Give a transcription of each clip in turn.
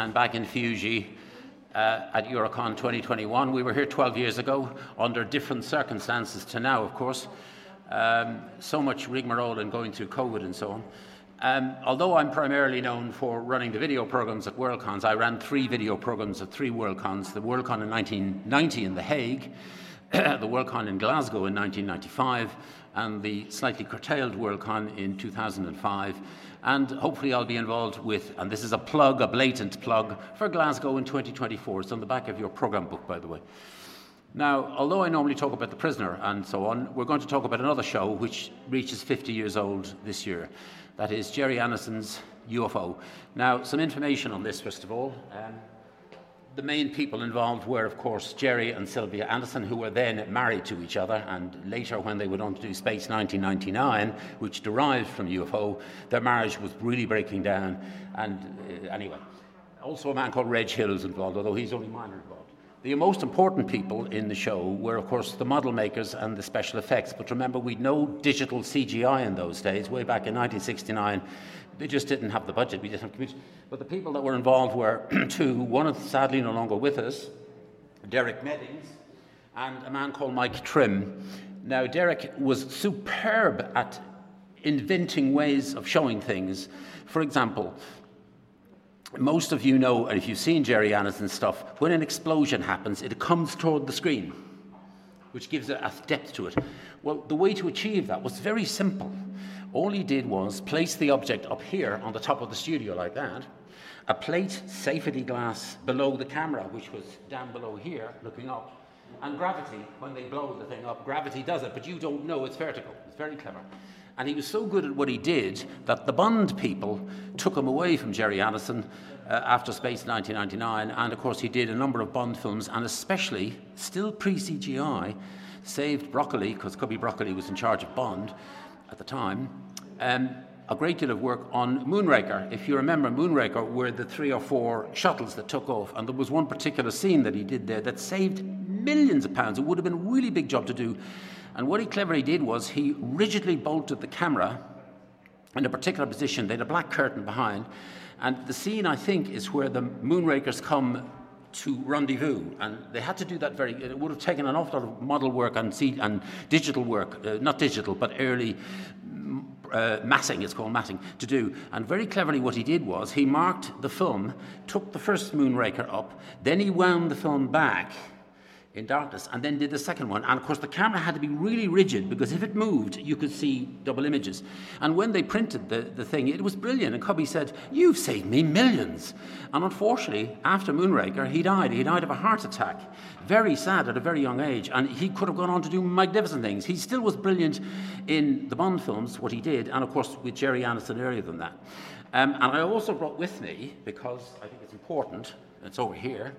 And back in Fiuggi uh, at Eurocon 2021. We were here 12 years ago under different circumstances to now, of course. Um, so much rigmarole and going through COVID and so on. Um, although I'm primarily known for running the video programs at Worldcons, I ran three video programs at three Worldcons the Worldcon in 1990 in The Hague, the Worldcon in Glasgow in 1995, and the slightly curtailed Worldcon in 2005. And hopefully, I'll be involved with, and this is a plug, a blatant plug, for Glasgow in 2024. It's on the back of your programme book, by the way. Now, although I normally talk about The Prisoner and so on, we're going to talk about another show which reaches 50 years old this year. That is Gerry Anderson's UFO. Now, some information on this, first of all. Um, the main people involved were, of course, Gerry and Sylvia Anderson, who were then married to each other. And later, when they went on to do Space 1999, which derived from UFO, their marriage was really breaking down. And uh, anyway, also a man called Reg Hill is involved, although he's only minor involved. The most important people in the show were, of course, the model makers and the special effects. But remember, we'd no digital CGI in those days. Way back in 1969, they just didn't have the budget. We didn't have computers. But the people that were involved were two. One is sadly no longer with us, Derek Meddings, and a man called Mike Trim. Now, Derek was superb at inventing ways of showing things. For example, most of you know, and if you've seen Gerry Anderson stuff, when an explosion happens, it comes toward the screen, which gives a depth to it. Well, the way to achieve that was very simple. All he did was place the object up here on the top of the studio like that, a plate safety glass below the camera, which was down below here, looking up, and gravity, when they blow the thing up, gravity does it, but you don't know it's vertical. It's very clever. And he was so good at what he did that the Bond people took him away from Gerry Anderson uh, after Space 1999, and of course he did a number of Bond films, and especially, still pre-CGI, saved Broccoli, because Cubby Broccoli was in charge of Bond at the time, um, a great deal of work on Moonraker. If you remember, Moonraker were the three or four shuttles that took off, and there was one particular scene that he did there that saved millions of pounds. It would have been a really big job to do. And what he cleverly did was he rigidly bolted the camera in a particular position. They had a black curtain behind. And the scene, I think, is where the Moonrakers come to rendezvous. And they had to do that very, it would have taken an awful lot of model work and, see, and digital work, uh, not digital, but early uh, matting, it's called matting, to do. And very cleverly, what he did was he marked the film, took the first Moonraker up, then he wound the film back in darkness and then did the second one. And of course, the camera had to be really rigid because if it moved, you could see double images. And when they printed the, the thing, it was brilliant. And Cubby said, You've saved me millions. And unfortunately, after Moonraker, he died. He died of a heart attack. Very sad at a very young age. And he could have gone on to do magnificent things. He still was brilliant in the Bond films, what he did, and of course with Gerry Anderson earlier than that. Um, and I also brought with me, because I think it's important, it's over here.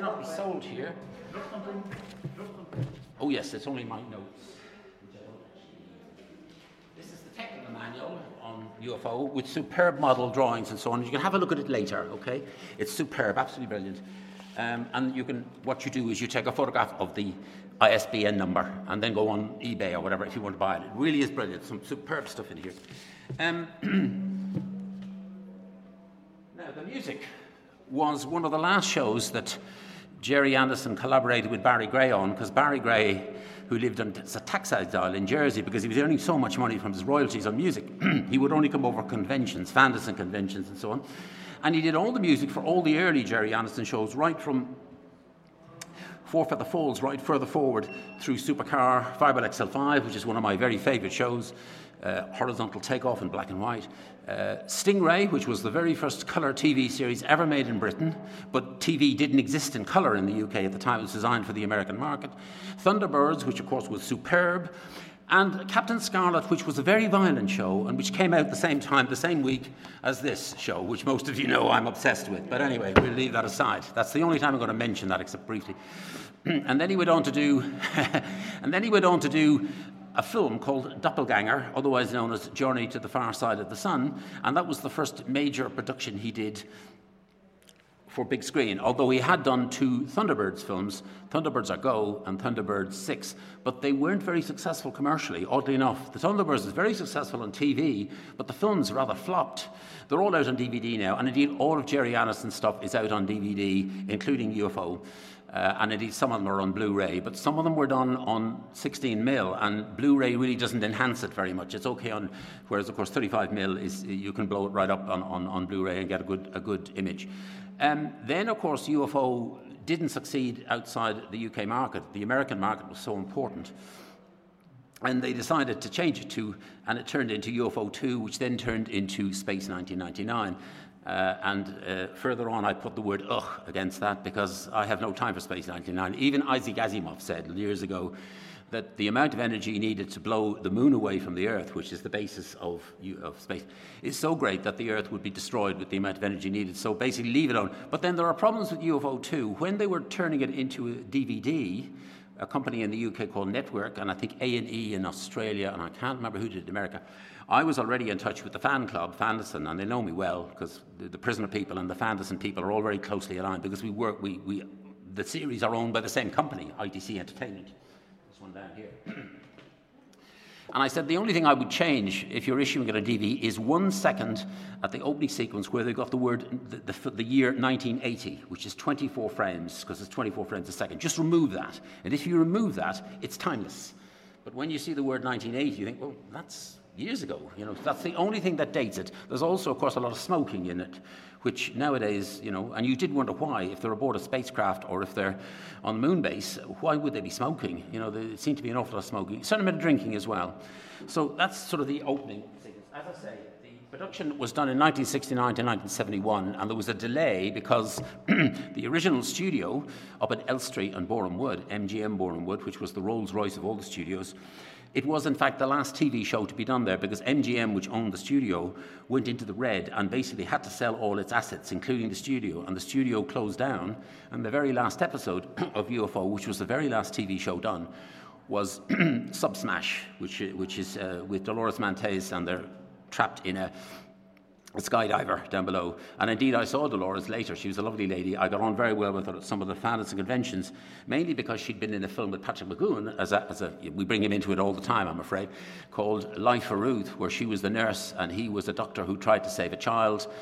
Not be sold here. Oh, yes, it's only my notes. This is the technical manual on UFO with superb model drawings and so on. You can have a look at it later, okay? It's superb, absolutely brilliant. Um, and you can, what you do is you take a photograph of the ISBN number and then go on eBay or whatever if you want to buy it. It really is brilliant. Some superb stuff in here. Um, now, the music was one of the last shows that Gerry Anderson collaborated with Barry Gray on because Barry Gray, who lived on a tax exile in Jersey because he was earning so much money from his royalties on music, he would only come over conventions, Fanderson conventions, and so on. And he did all the music for all the early Gerry Anderson shows, right from Four Feather Falls, right further forward through Supercar, Fireball XL5, which is one of my very favourite shows, uh, Horizontal Takeoff in black and white, uh, Stingray, which was the very first colour TV series ever made in Britain, but TV didn't exist in colour in the UK at the time. It was designed for the American market. Thunderbirds, which of course was superb. And Captain Scarlet, which was a very violent show and which came out the same time, the same week as this show, which most of you know I'm obsessed with. But anyway, we'll leave that aside. That's the only time I'm going to mention that, except briefly. and then he went on to do, and then he went on to do a film called Doppelganger, otherwise known as Journey to the Far Side of the Sun, and that was the first major production he did for big screen, although he had done two Thunderbirds films, Thunderbirds Are Go and Thunderbirds 6, but they weren't very successful commercially, oddly enough. The Thunderbirds is very successful on TV, but the films rather flopped. They're all out on DVD now, and indeed all of Gerry Anderson's stuff is out on DVD, including UFO. Uh, and indeed, some of them are on Blu ray, but some of them were done on 16 mil, and Blu ray really doesn't enhance it very much. It's okay on, whereas, of course, 35 mil is you can blow it right up on, on, on Blu ray and get a good, a good image. Um, then, of course, UFO didn't succeed outside the UK market. The American market was so important. And they decided to change it to, and it turned into UFO 2, which then turned into Space 1999. Uh, and uh, further on, I put the word ugh against that because I have no time for Space 99. Even Isaac Asimov said years ago that the amount of energy needed to blow the moon away from the Earth, which is the basis of, of space, is so great that the Earth would be destroyed with the amount of energy needed. So basically, leave it alone. But then there are problems with UFO too. When they were turning it into a DVD, a company in the UK called Network, and I think A&E in Australia, and I can't remember who did it in America, I was already in touch with the fan club, Fanderson, and they know me well because the, the prisoner people and the Fanderson people are all very closely aligned because we work, we, we, the series are owned by the same company, ITC Entertainment. This one down here. And I said, the only thing I would change if you're issuing it on is one second at the opening sequence where they've got the word, the, the, the year 1980, which is 24 frames, because it's 24 frames a second. Just remove that. And if you remove that, it's timeless. But when you see the word 1980, you think, well, that's years ago. You know, that's the only thing that dates it. There's also, of course, a lot of smoking in it, which nowadays, you know, and you did wonder why, if they're aboard a spacecraft or if they're on the moon base, why would they be smoking? You know, there seemed to be an awful lot of smoking, certain amount of drinking as well. So that's sort of the opening. As I say, the production was done in 1969 to 1971, and there was a delay because the original studio up at Elstree and Boreham Wood, MGM Boreham Wood, which was the Rolls Royce of all the studios, it was, in fact, the last TV show to be done there because MGM, which owned the studio, went into the red and basically had to sell all its assets, including the studio. And the studio closed down. And the very last episode of UFO, which was the very last TV show done, was Subsmash, which, which is uh, with Dolores Mantez, and they're trapped in a a skydiver down below. And indeed, I saw Dolores later. She was a lovely lady. I got on very well with her at some of the fantasy conventions, mainly because she'd been in a film with Patrick McGoohan, as a, as a, we bring him into it all the time, I'm afraid, called Life for Ruth, where she was the nurse and he was a doctor who tried to save a child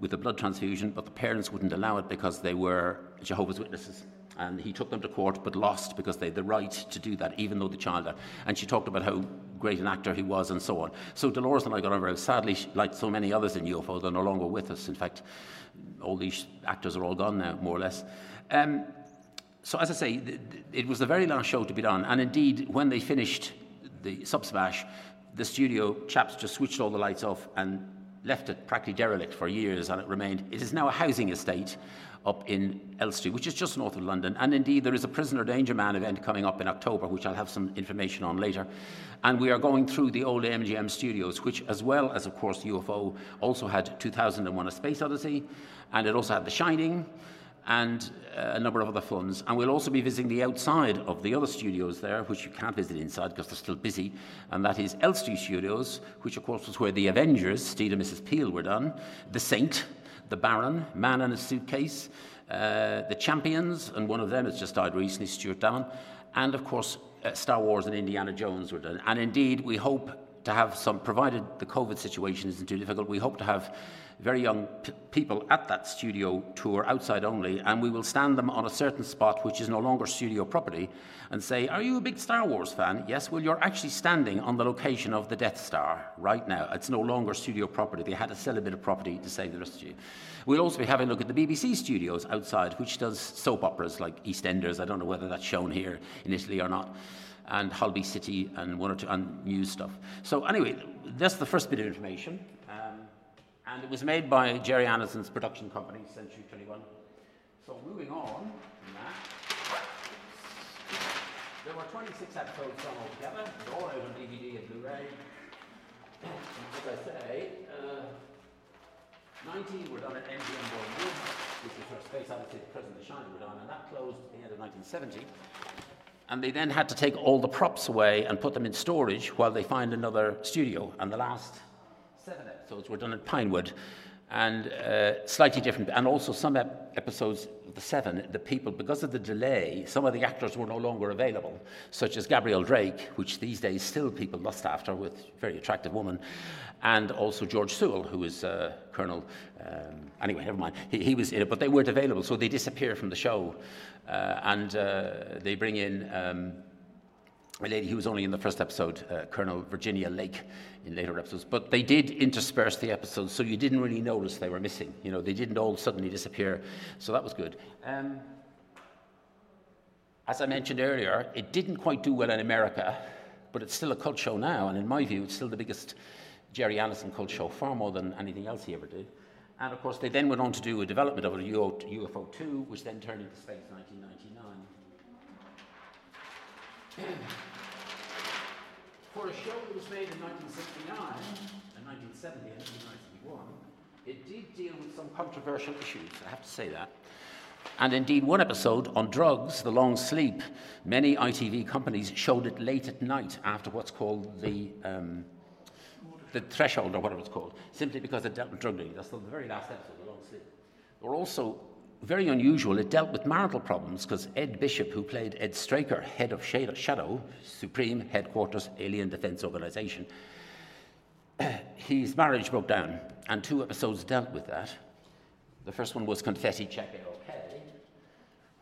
with a blood transfusion, but the parents wouldn't allow it because they were Jehovah's Witnesses and he took them to court but lost because they had the right to do that, even though the child had. And she talked about how great an actor he was and so on. So Dolores and I got on very sadly, like so many others in UFO, they're no longer with us. In fact, all these actors are all gone now, more or less. Um, so as I say, it was the very last show to be done, and indeed, when they finished the Subsmash, the studio chaps just switched all the lights off and left it practically derelict for years, and it remained. It is now a housing estate up in Elstree, which is just north of London. And indeed, there is a Prisoner Danger Man event coming up in October, which I'll have some information on later. And we are going through the old MGM studios, which, as well as, of course, UFO, also had 2001 A Space Odyssey, and it also had The Shining, and uh, a number of other films. And we'll also be visiting the outside of the other studios there, which you can't visit inside because they're still busy, and that is Elstree Studios, which, of course, was where The Avengers, Steve and Mrs. Peel, were done, The Saint, the Baron, Man in a Suitcase, uh, The Champions, and one of them has just died recently, Stuart Damon, and of course, uh, Star Wars and Indiana Jones were done. And indeed, we hope to have some, provided the COVID situation isn't too difficult, we hope to have very young p- people at that studio tour, outside only, and we will stand them on a certain spot which is no longer studio property and say, Are you a big Star Wars fan? Yes, well, you're actually standing on the location of the Death Star right now. It's no longer studio property. They had to sell a bit of property to save the rest of you. We'll also be having a look at the BBC studios outside, which does soap operas like EastEnders. I don't know whether that's shown here in Italy or not and Holby City and one or two and news stuff. So anyway, that's the first bit of information. And it was made by Gerry Anderson's production company, Century 21. So moving on there were 26 episodes done altogether, They're all out on DVD and Blu-ray. As I say, uh, 19 were done at MGM Wood, which was where Space Odyssey, Prison of the Shining were done, and that closed at the end of 1970. And they then had to take all the props away and put them in storage while they find another studio. And the last seven episodes were done at Pinewood, and uh, slightly different. And also some ep- episodes the seven, the people, because of the delay, some of the actors were no longer available, such as Gabrielle Drake, which these days still people lust after, with very attractive woman, and also George Sewell, who is uh, Colonel. Um, anyway, never mind. He, he, was in it, but they weren't available, so they disappear from the show, uh, and uh, they bring in. Um, a lady who was only in the first episode, uh, Colonel Virginia Lake, in later episodes. But they did intersperse the episodes, so you didn't really notice they were missing. You know, they didn't all suddenly disappear. So that was good. Um, as I mentioned earlier, it didn't quite do well in America, but it's still a cult show now. And in my view, it's still the biggest Gerry Anderson cult show, far more than anything else he ever did. And of course, they then went on to do a development of it, UFO 2, which then turned into Space 1999. For a show that was made in 1969 and 1970 and 1991, it did deal with some controversial issues, I have to say that. And indeed, one episode on drugs, the long sleep, many ITV companies showed it late at night after what's called the, um, the threshold, or whatever it's called, simply because it dealt with drug dealing. That's the very last episode, the long sleep. There were also very unusual. It dealt with marital problems because Ed Bishop, who played Ed Straker, head of SHADO, Supreme Headquarters Alien Defense Organization, his marriage broke down, and two episodes dealt with that. The first one was Confetti Check OK,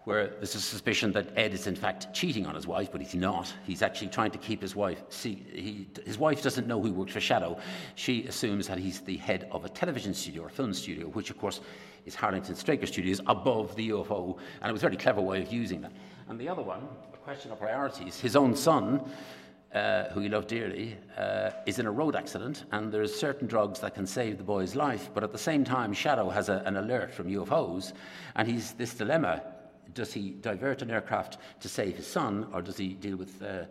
where there's a suspicion that Ed is in fact cheating on his wife, but he's not. He's actually trying to keep his wife. See, he, his wife doesn't know he works for SHADO. She assumes that he's the head of a television studio or film studio, which of course is Harlington Straker Studios above the UFO, and it was a very clever way of using that. And the other one, a question of priorities, his own son uh, who he loved dearly, uh, is in a road accident, and there's certain drugs that can save the boy's life. But at the same time, SHADO has a, an alert from UFOs, and he's this dilemma: does he divert an aircraft to save his son, or does he deal with uh,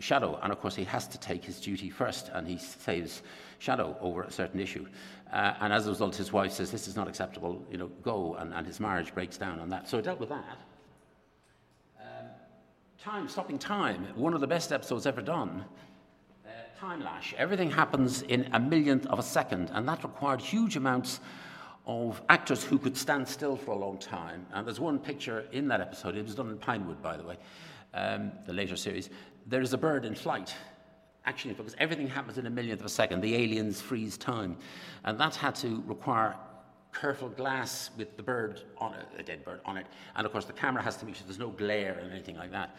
SHADO? And of course, he has to take his duty first, and he saves SHADO over a certain issue. Uh, and as a result, his wife says, "This is not acceptable. You know, go," and, and his marriage breaks down on that. So it dealt with that. Time, stopping time, one of the best episodes ever done. Uh, time lash. Everything happens in a millionth of a second, and that required huge amounts of actors who could stand still for a long time. And there's one picture in that episode, it was done in Pinewood, by the way, um, the later series. There is a bird in flight, actually, because everything happens in a millionth of a second. The aliens freeze time. And that had to require careful glass with the bird on it, a dead bird on it. And of course, the camera has to make sure there's no glare and anything like that.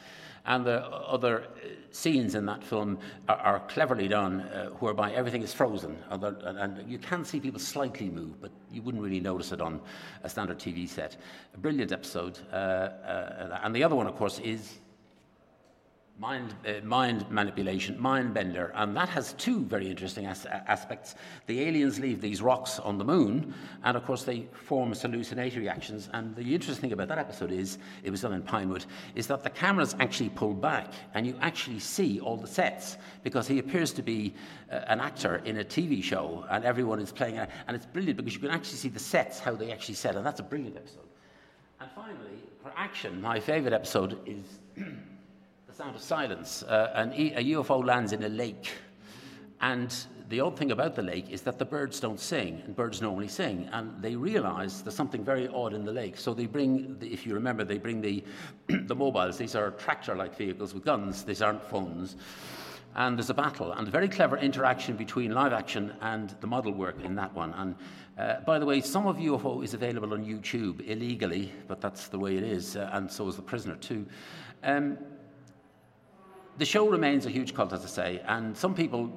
And the other uh, scenes in that film are, are cleverly done, uh, whereby everything is frozen. And you can see people slightly move, but you wouldn't really notice it on a standard TV set. A brilliant episode. Uh, uh, and the other one, of course, is mind, uh, mind manipulation, mind bender, and that has two very interesting as- aspects. The aliens leave these rocks on the moon, and of course they form hallucinatory actions. And the interesting thing about that episode is, it was done in Pinewood, is that the cameras actually pull back, and you actually see all the sets because he appears to be uh, an actor in a TV show, and everyone is playing, it. and it's brilliant because you can actually see the sets how they actually set, and that's a brilliant episode. And finally, for action, my favourite episode is. Sound of silence. Uh, an e- a UFO lands in a lake, and the odd thing about the lake is that the birds don't sing, and birds normally sing, and they realize there's something very odd in the lake. So they bring, the, if you remember, they bring the, the mobiles. These are tractor-like vehicles with guns. These aren't phones. And there's a battle, and a very clever interaction between live action and the model work in that one. And uh, by the way, some of UFO is available on YouTube illegally, but that's the way it is, uh, and so is The Prisoner too. Um, the show remains a huge cult, as I say, and some people,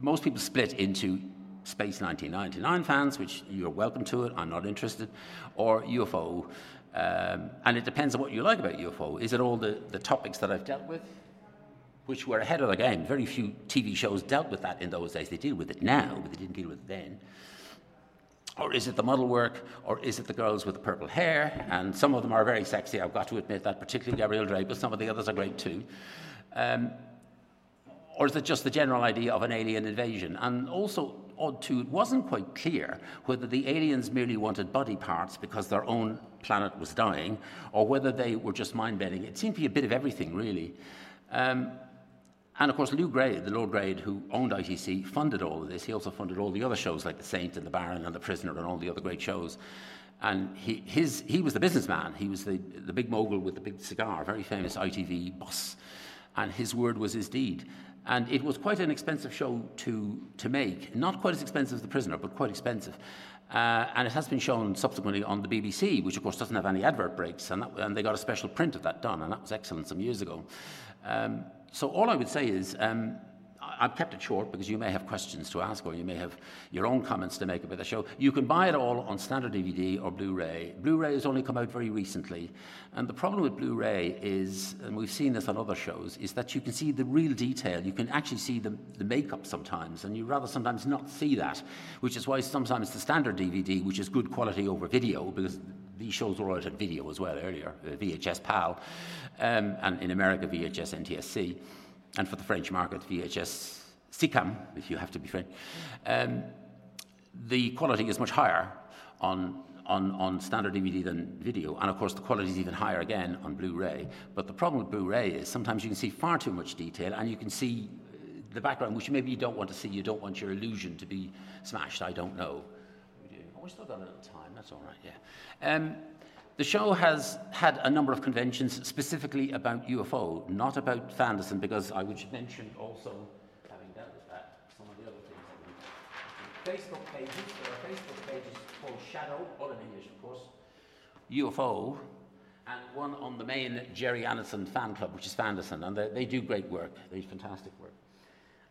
most people split into Space 1999 fans, which you're welcome to it, I'm not interested, or UFO. Um, and it depends on what you like about UFO. Is it all the, the topics that I've dealt with? Which were ahead of the game. Very few TV shows dealt with that in those days. They deal with it now, but they didn't deal with it then. Or is it the model work? Or is it the girls with the purple hair? And some of them are very sexy, I've got to admit that, particularly Gabrielle Drake, but some of the others are great too. Um, or is it just the general idea of an alien invasion? And also, odd too, it wasn't quite clear whether the aliens merely wanted body parts because their own planet was dying, or whether they were just mind bending. It seemed to be a bit of everything, really. Um, and of course, Lew Grade, the Lord Grade, who owned ITC, funded all of this. He also funded all the other shows like The Saint and The Baron and The Prisoner and all the other great shows. And he, his, he was the businessman. He was the, the big mogul with the big cigar, very famous ITV boss and his word was his deed. And it was quite an expensive show to, to make. Not quite as expensive as The Prisoner, but quite expensive. Uh, and it has been shown subsequently on the BBC, which of course doesn't have any advert breaks, and, that, and they got a special print of that done, and that was excellent some years ago. Um, so all I would say is um, I've kept it short because you may have questions to ask or you may have your own comments to make about the show. You can buy it all on standard DVD or Blu ray. Blu ray has only come out very recently. And the problem with Blu ray is, and we've seen this on other shows, is that you can see the real detail. You can actually see the, the makeup sometimes, and you rather sometimes not see that, which is why sometimes the standard DVD, which is good quality over video, because these shows were out at video as well earlier, uh, VHS PAL, um, and in America, VHS NTSC and for the French market, VHS SECAM, if you have to be French, um, the quality is much higher on, on, on standard DVD than video. And of course, the quality is even higher again on Blu ray. But the problem with Blu ray is sometimes you can see far too much detail and you can see the background, which maybe you don't want to see. You don't want your illusion to be smashed. I don't know. Oh, we still got a little time. That's all right, yeah. Um, the show has had a number of conventions specifically about UFO, not about Fanderson, because I would mention also, having dealt with that, some of the other things. Facebook pages, there are Facebook pages called Shadow, all in English, of course, UFO, and one on the main Gerry Anderson fan club, which is Fanderson, and they, they do great work. They do fantastic work.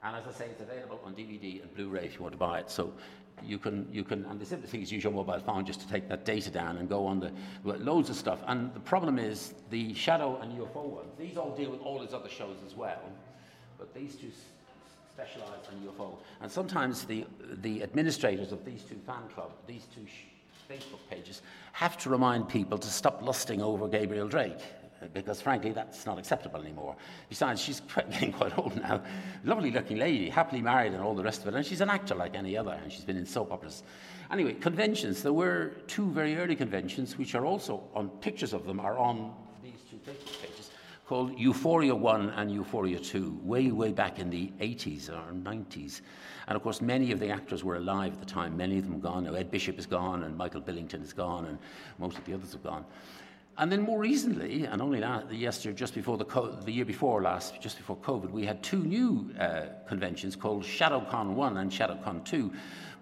And as I say, it's available on DVD and Blu-ray if you want to buy it. So you can, you can, and the simple thing is use your mobile phone just to take that data down and go on the, loads of stuff. And the problem is the Shadow and UFO ones, these all deal with all these other shows as well. but these two specialised on UFO. And sometimes the, the administrators of these two fan clubs, these two Facebook pages, have to remind people to stop lusting over Gabrielle Drake because frankly that's not acceptable anymore. Besides, she's getting quite old now. Lovely looking lady, happily married and all the rest of it, and she's an actor like any other, and she's been in soap operas. Anyway, conventions. There were two very early conventions, which are also on pictures of them are on these two pages, called Euphoria 1 and Euphoria 2, way, way back in the 80s or 90s. And of course, many of the actors were alive at the time, many of them gone. Now, Ed Bishop is gone, and Michael Billington is gone, and most of the others have gone. And then more recently, and only last, yesterday, just before the, the year before last, just before COVID, we had two new uh, conventions called ShadowCon 1 and ShadowCon 2.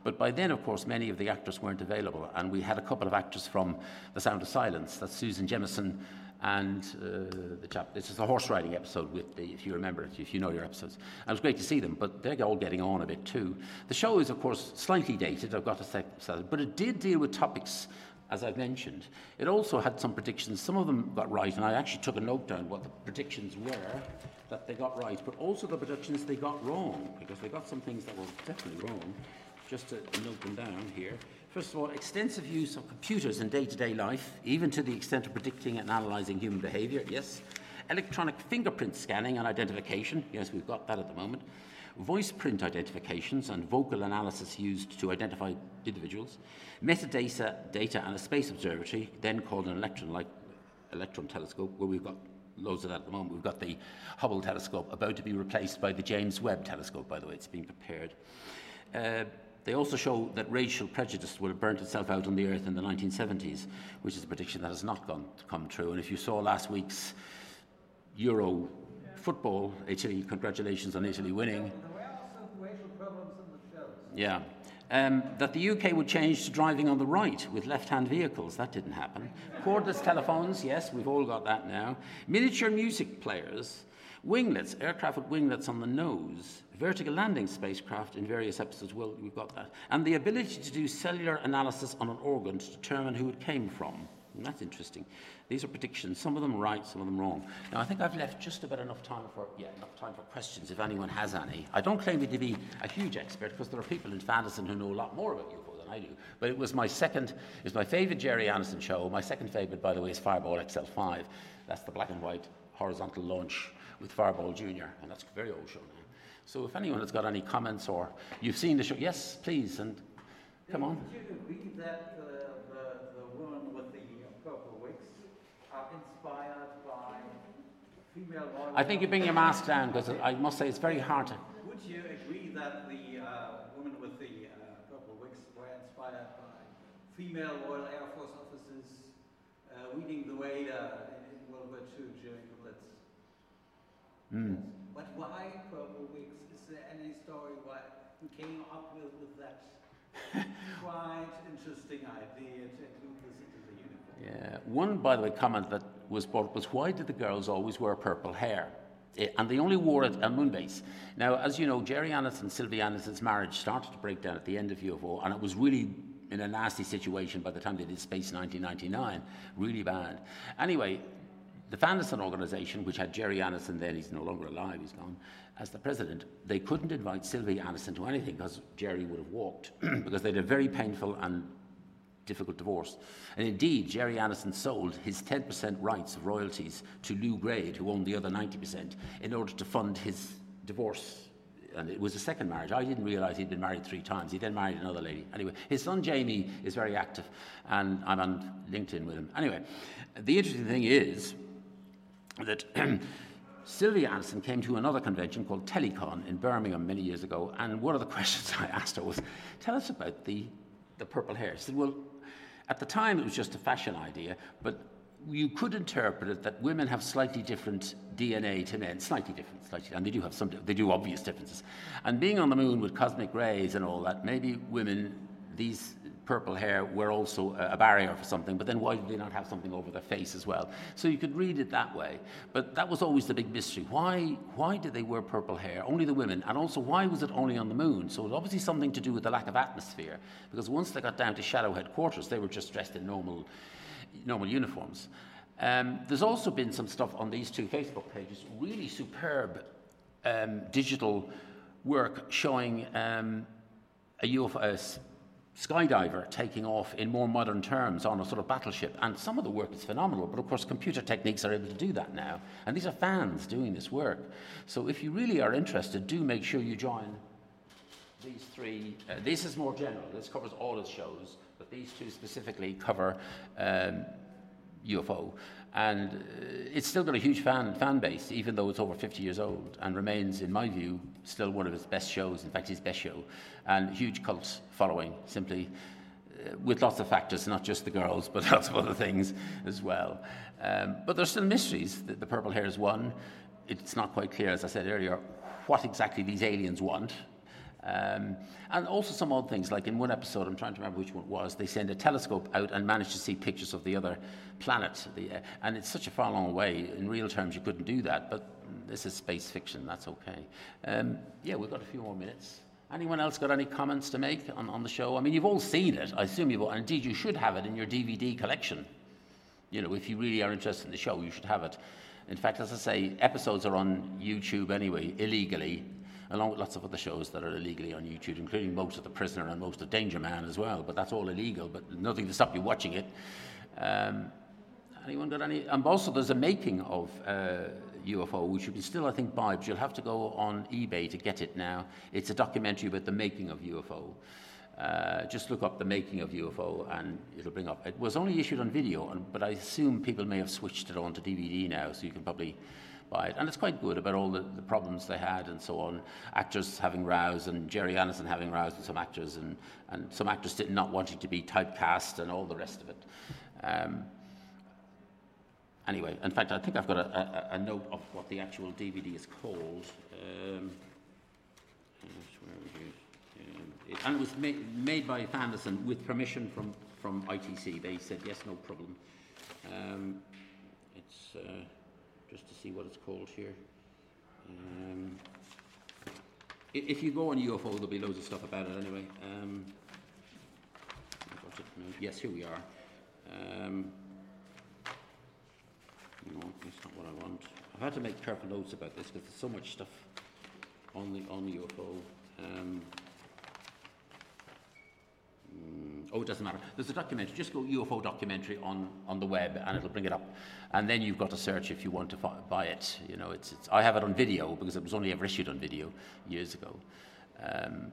But by then, of course, many of the actors weren't available. And we had a couple of actors from The Sound of Silence. That's Susan Jameson and uh, the chap. This is the horse riding episode, with the, if you remember it, if you know your episodes. And it was great to see them, but they're all getting on a bit too. The show is, of course, slightly dated, I've got to say, but it did deal with topics as I've mentioned. It also had some predictions. Some of them got right, and I actually took a note down what the predictions were that they got right, but also the predictions they got wrong, because they got some things that were definitely wrong. Just to note them down here. First of all, extensive use of computers in day to day life, even to the extent of predicting and analysing human behaviour, yes. Electronic fingerprint scanning and identification, yes, we've got that at the moment voice print identifications and vocal analysis used to identify individuals, metadata data and a space observatory, then called an electron, like electron telescope, where we've got loads of that at the moment. We've got the Hubble telescope about to be replaced by the James Webb telescope, by the way, it's being prepared. Uh, they also show that racial prejudice will have burnt itself out on the Earth in the 1970s, which is a prediction that has not gone, come true. And if you saw last week's Euro football, Italy, congratulations on Italy winning. Yeah. Um, that the UK would change to driving on the right with left hand vehicles. That didn't happen. Cordless telephones, yes, we've all got that now. Miniature music players, winglets, aircraft with winglets on the nose, vertical landing spacecraft in various episodes, well, we've got that. And the ability to do cellular analysis on an organ to determine who it came from. And that's interesting. These are predictions, some of them right, some of them wrong. Now, I think I've left just about enough time for, yeah, enough time for questions if anyone has any. I don't claim to be a huge expert because there are people in Fanderson who know a lot more about UFO than I do. But it was my second, it's my favourite Gerry Anderson show. My second favourite, by the way, is Fireball XL5. That's the black and white horizontal launch with Fireball Jr., and that's a very old show now. So if anyone has got any comments or you've seen the show, yes, please, and come on. Did you that uh, I think you bring your mask down because I must say it's very hard to. Would you agree that the uh, women with the uh, purple wigs were inspired by female Royal Air Force officers uh, leading the way uh, in World War II during the Blitz? Mm. But why purple wigs? Is there any story why you came up with, with that quite interesting idea to include this into the uniform? Yeah. One, by the way, comment that was brought up was why did the girls always wear purple hair? Eh, and they only wore it at Moonbase. Now, as you know, Gerry Anderson and Sylvie Anderson's marriage started to break down at the end of UFO, and it was really in a nasty situation by the time they did Space 1999. Really bad. Anyway, the Fanderson organization, which had Gerry Anderson then, he's no longer alive, he's gone, as the president, they couldn't invite Sylvie Anderson to anything because Gerry would have walked, because they had a very painful and difficult divorce. And indeed, Gerry Anderson sold his 10% rights of royalties to Lew Grade, who owned the other 90%, in order to fund his divorce. And it was a second marriage. I didn't realize he'd been married three times. He then married another lady. Anyway, his son Jamie is very active, and I'm on LinkedIn with him. Anyway, the interesting thing is that Sylvia Anderson came to another convention called Telecon in Birmingham many years ago, and one of the questions I asked her was, Tell us about the, the purple hair. She said, Well, at the time, it was just a fashion idea, but you could interpret it that women have slightly different DNA to men, slightly different, slightly, and they do have some, they do obvious differences. And being on the moon with cosmic rays and all that, maybe women, these purple hair were also a barrier for something, but then why did they not have something over their face as well? So you could read it that way. But that was always the big mystery. Why, why did they wear purple hair? Only the women. And also, why was it only on the moon? So it was obviously something to do with the lack of atmosphere, because once they got down to shadow headquarters, they were just dressed in normal, normal uniforms. Um, there's also been some stuff on these two Facebook pages, really superb um, digital work showing um, a UFO, skydiver taking off in more modern terms on a sort of battleship. And some of the work is phenomenal, but of course, computer techniques are able to do that now. And these are fans doing this work. So if you really are interested, do make sure you join these three. Uh, this is more general, this covers all its shows, but these two specifically cover um, UFO. And uh, it's still got a huge fan, fan base, even though it's over 50 years old, and remains, in my view, still one of its best shows. In fact, his best show. And huge cult following, simply uh, with lots of factors, not just the girls, but lots of other things as well. Um, but there's still mysteries. The, the Purple Hair is one. It's not quite clear, as I said earlier, what exactly these aliens want. Um, and also some odd things, like in one episode, I'm trying to remember which one it was, they send a telescope out and manage to see pictures of the other planet. The, uh, and it's such a far long way. In real terms, you couldn't do that, but this is space fiction, that's okay. Um, yeah, we've got a few more minutes. Anyone else got any comments to make on, on the show? I mean, you've all seen it. I assume you've all, and indeed you should have it in your DVD collection. You know, if you really are interested in the show, you should have it. In fact, as I say, episodes are on YouTube anyway, illegally, along with lots of other shows that are illegally on YouTube, including most of The Prisoner and most of Danger Man as well. But that's all illegal, but nothing to stop you watching it. Um, anyone got any? And also, there's a making of uh, UFO, which you can still, I think, buy, but you'll have to go on eBay to get it now. It's a documentary about the making of UFO. Uh, just look up the making of UFO and it'll bring up. It was only issued on video, and, but I assume people may have switched it on to DVD now, so you can probably by it. And it's quite good about all the, the problems they had and so on. Actors having rows and Gerry Anderson having rows with some actors and, and some actors not wanting to be typecast and all the rest of it. Um, anyway, in fact, I think I've got a, a, a, note of what the actual DVD is called. Um, and it was made, made by Fanderson with permission from, from ITC. They said, yes, no problem. Um, it's... Uh, just to see what it's called here. Um, if you go on UFO, there'll be loads of stuff about it anyway. Um, yes, here we are. Um, no, that's not what I want. I've had to make careful notes about this because there's so much stuff on the on UFO. Um, Mm, oh, it doesn't matter. There's a documentary. Just go UFO documentary on, on the web, and it'll bring it up. And then you've got to search if you want to buy it. You know, it's, it's I have it on video because it was only ever issued on video years ago. Um,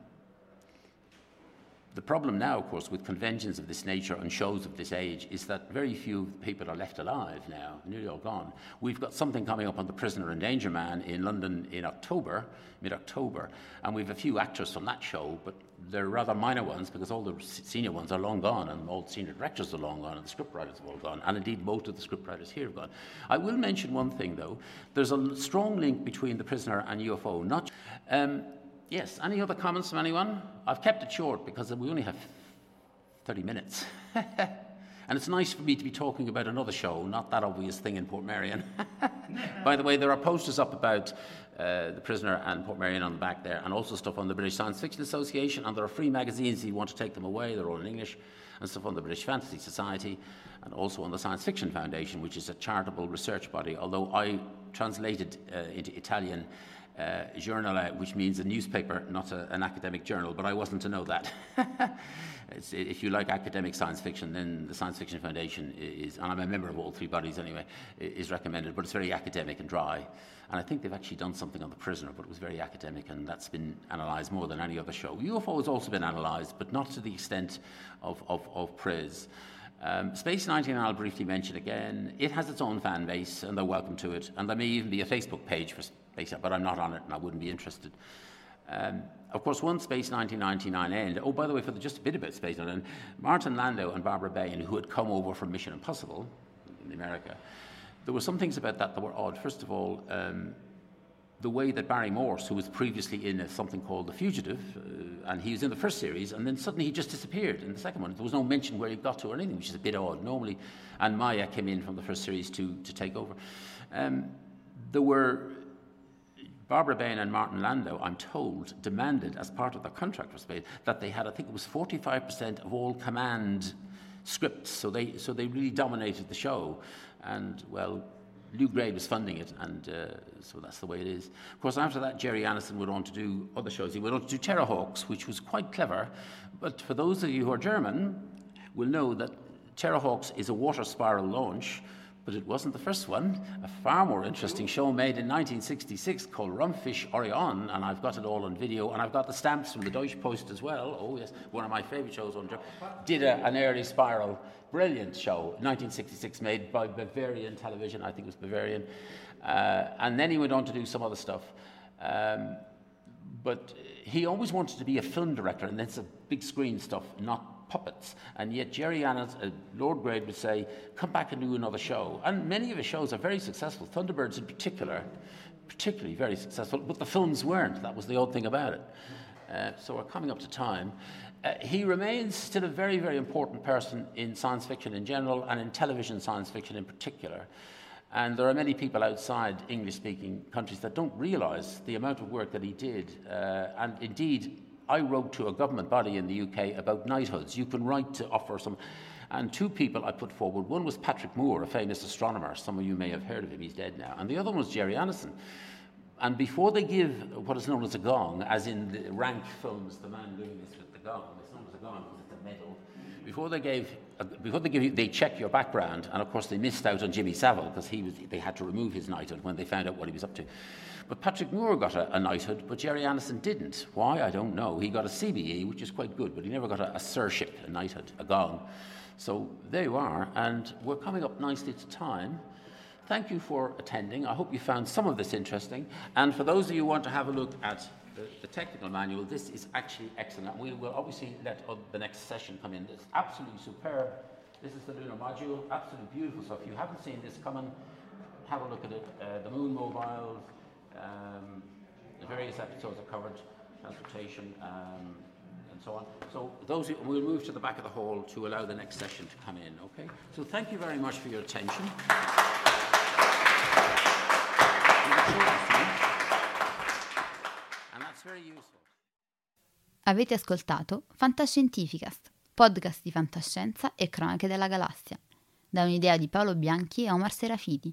the problem now, of course, with conventions of this nature and shows of this age is that very few people are left alive now, nearly all gone. We've got something coming up on The Prisoner and Danger Man in London in October, mid October, and we've a few actors from that show, but they're rather minor ones because all the senior ones are long gone and all the senior directors are long gone and the scriptwriters have all gone, and indeed most of the scriptwriters here have gone. I will mention one thing though there's a strong link between The Prisoner and UFO. Not, um, Yes, any other comments from anyone? I've kept it short because we only have 30 minutes. and it's nice for me to be talking about another show, not that obvious thing in Portmeirion. By the way, there are posters up about uh, The Prisoner and Portmeirion on the back there, and also stuff on the British Science Fiction Association, and there are free magazines if you want to take them away, they're all in English, and stuff on the British Fantasy Society, and also on the Science Fiction Foundation, which is a charitable research body, although I translated uh, into Italian uh, journal, which means a newspaper, not a, an academic journal, but I wasn't to know that. if you like academic science fiction, then the Science Fiction Foundation is, and I'm a member of all three bodies anyway, is recommended, but it's very academic and dry. And I think they've actually done something on The Prisoner, but it was very academic, and that's been analysed more than any other show. UFO has also been analysed, but not to the extent of, of, of Priz. Um, Space 99, I'll briefly mention again. It has its own fan base, and they're welcome to it. And there may even be a Facebook page for but I'm not on it and I wouldn't be interested. Um, of course, once Space 1999 ended, oh, by the way, for the, just a bit about Space 99, Martin Landau and Barbara Bain, who had come over from Mission Impossible in America, there were some things about that that were odd. First of all, um, the way that Barry Morse, who was previously in a, something called The Fugitive, uh, and he was in the first series, and then suddenly he just disappeared in the second one. There was no mention where he got to or anything, which is a bit odd. Normally, and Maya came in from the first series to, to take over. Um, there were Barbara Bain and Martin Landau, I'm told, demanded as part of their contract for space that they had, I think it was 45% of all command scripts, so they, so they really dominated the show. And, well, Lou Gray was funding it, and uh, so that's the way it is. Of course, after that, Gerry Anderson went on to do other shows. He went on to do Terrahawks, which was quite clever. But for those of you who are German, will know that Terrahawks is a water spiral launch but it wasn't the first one. A far more interesting show made in 1966 called Raumschiff Orion, and I've got it all on video, and I've got the stamps from the Deutsche Post as well. Oh, yes, one of my favourite shows on Did a, an early spiral, brilliant show, 1966, made by Bavarian Television, I think it was Bavarian. Uh, and then he went on to do some other stuff. Um, but he always wanted to be a film director, and that's a big screen stuff, not puppets. And yet Gerry Annis, uh, Lord Grade would say, come back and do another show. And many of his shows are very successful, Thunderbirds in particular, particularly very successful, but the films weren't. That was the odd thing about it. Uh, so we're coming up to time. Uh, he remains still a very, very important person in science fiction in general and in television science fiction in particular. And there are many people outside English speaking countries that don't realize the amount of work that he did. Uh, and indeed, I wrote to a government body in the UK about knighthoods. You can write to offer some. And two people I put forward. One was Patrick Moore, a famous astronomer. Some of you may have heard of him, he's dead now. And the other one was Gerry Anderson. And before they give what is known as a gong, as in the rank films, the man doing this with the gong, it's known as a gong because it's a medal. Before they gave, uh, before they give you, they check your background, and of course they missed out on Jimmy Savile because he was, they had to remove his knighthood when they found out what he was up to. But Patrick Moore got a, a, knighthood, but Gerry Anderson didn't. Why? I don't know. He got a CBE, which is quite good, but he never got a, a sirship, a knighthood, a gong. So there you are, and we're coming up nicely to time. Thank you for attending. I hope you found some of this interesting. And for those of you who want to have a look at the, the technical manual, this is actually excellent. We will obviously let the next session come in. It's absolutely superb. This is the lunar module, absolutely beautiful So If you haven't seen this, come and have a look at it. Uh, the moon mobile, um, the various episodes are covered, transportation, um, and so on. So those we'll move to the back of the hall to allow the next session to come in. Okay. So thank you very much for your attention. Avete ascoltato Fantascientificast, podcast di fantascienza e cronache della galassia, da un'idea di Paolo Bianchi e Omar Serafiti